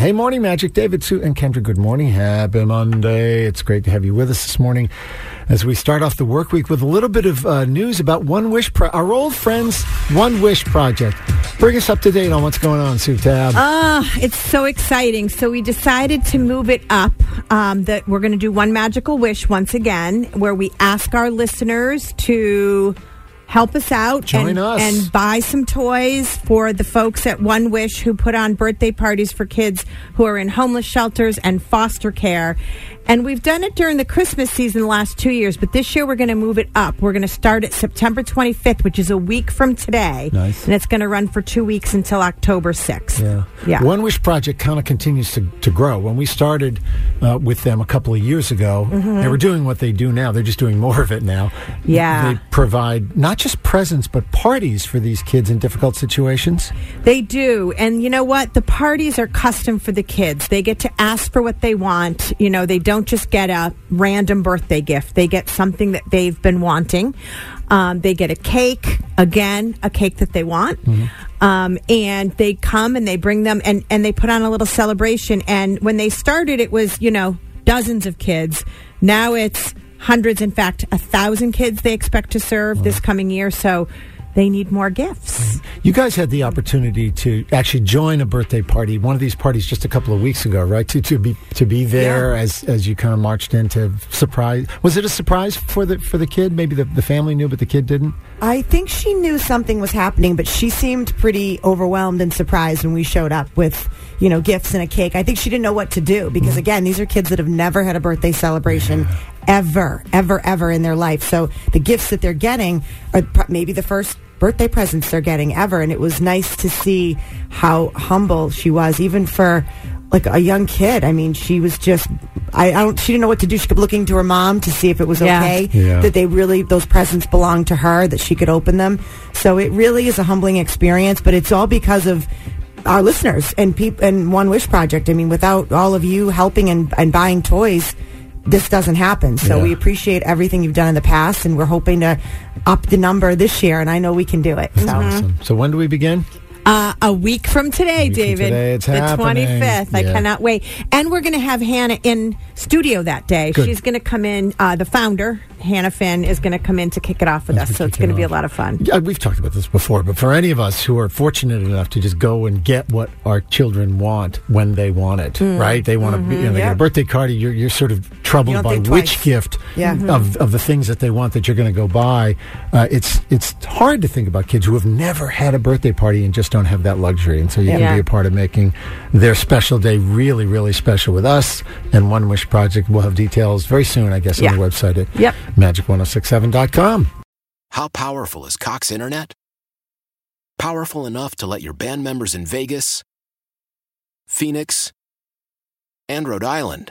Hey, morning, Magic. David, Sue, and Kendra, good morning. Happy Monday. It's great to have you with us this morning as we start off the work week with a little bit of uh, news about One Wish, Pro- our old friends, One Wish Project. Bring us up to date on what's going on, Sue Tab. Ah, it's so exciting. So we decided to move it up. Um, that we're going to do one magical wish once again, where we ask our listeners to help us out Join and, us. and buy some toys for the folks at One Wish who put on birthday parties for kids who are in homeless shelters and foster care. And we've done it during the Christmas season the last two years, but this year we're going to move it up. We're going to start at September 25th, which is a week from today. Nice. And it's going to run for two weeks until October 6th. Yeah. Yeah. One Wish Project kind of continues to, to grow. When we started uh, with them a couple of years ago, they were doing what they do now. They're just doing more of it now. Mm-hmm. Yeah. They provide not just presents, but parties for these kids in difficult situations. They do. And you know what? The parties are custom for the kids. They get to ask for what they want. You know, they don't just get a random birthday gift, they get something that they've been wanting. Um, they get a cake, again, a cake that they want. Um, and they come and they bring them and, and they put on a little celebration. And when they started, it was, you know, dozens of kids. Now it's hundreds, in fact, a thousand kids they expect to serve this coming year. So they need more gifts. You guys had the opportunity to actually join a birthday party, one of these parties, just a couple of weeks ago, right? To to be to be there as as you kind of marched in to surprise. Was it a surprise for the for the kid? Maybe the, the family knew, but the kid didn't. I think she knew something was happening, but she seemed pretty overwhelmed and surprised when we showed up with, you know, gifts and a cake. I think she didn't know what to do because, mm-hmm. again, these are kids that have never had a birthday celebration ever, ever, ever in their life. So the gifts that they're getting are maybe the first birthday presents they're getting ever. And it was nice to see how humble she was, even for like a young kid. I mean, she was just. I, I don't. She didn't know what to do. She kept looking to her mom to see if it was Yeah. okay Yeah. that they really those presents belonged to her that she could open them so it really is a humbling experience but it's all because of our listeners and peop- and one wish project i mean without all of you helping and, and buying toys this doesn't happen so Yeah. we appreciate everything you've done in the past and we're hoping to up the number this year and i know we can do it so Awesome. So when do we begin? Uh, a week from today, week from David. today, it's the happening. 25th. I cannot wait. And we're going to have Hannah in studio that day. Good. She's going to come in. Uh, the founder, Hannah Finn, is going to come in to kick it off with As us. So it's going to be a lot of fun. Yeah, we've talked about this before, but for any of us who are fortunate enough to just go and get what our children want when they want it, Mm. right? They want to, be, you know, they get a Yeah. birthday card. You're, you're sort of troubled by which gift Yeah. of, of the things that they want that you're going to go buy. Uh, it's it's hard to think about kids who have never had a birthday party and just don't have that luxury, and so you Yeah. can be a part of making their special day really, really special with us and One Wish Project. We'll have details very soon, I guess, Yeah. on the website at Yep. magic1067.com. How powerful is Cox Internet? Powerful enough to let your band members in Vegas, Phoenix, and Rhode Island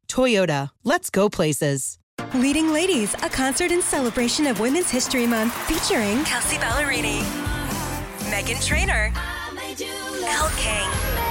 Toyota, let's go places. Leading Ladies, a concert in celebration of Women's History Month featuring Kelsea Ballerini, Meghan Trainor, Elle King,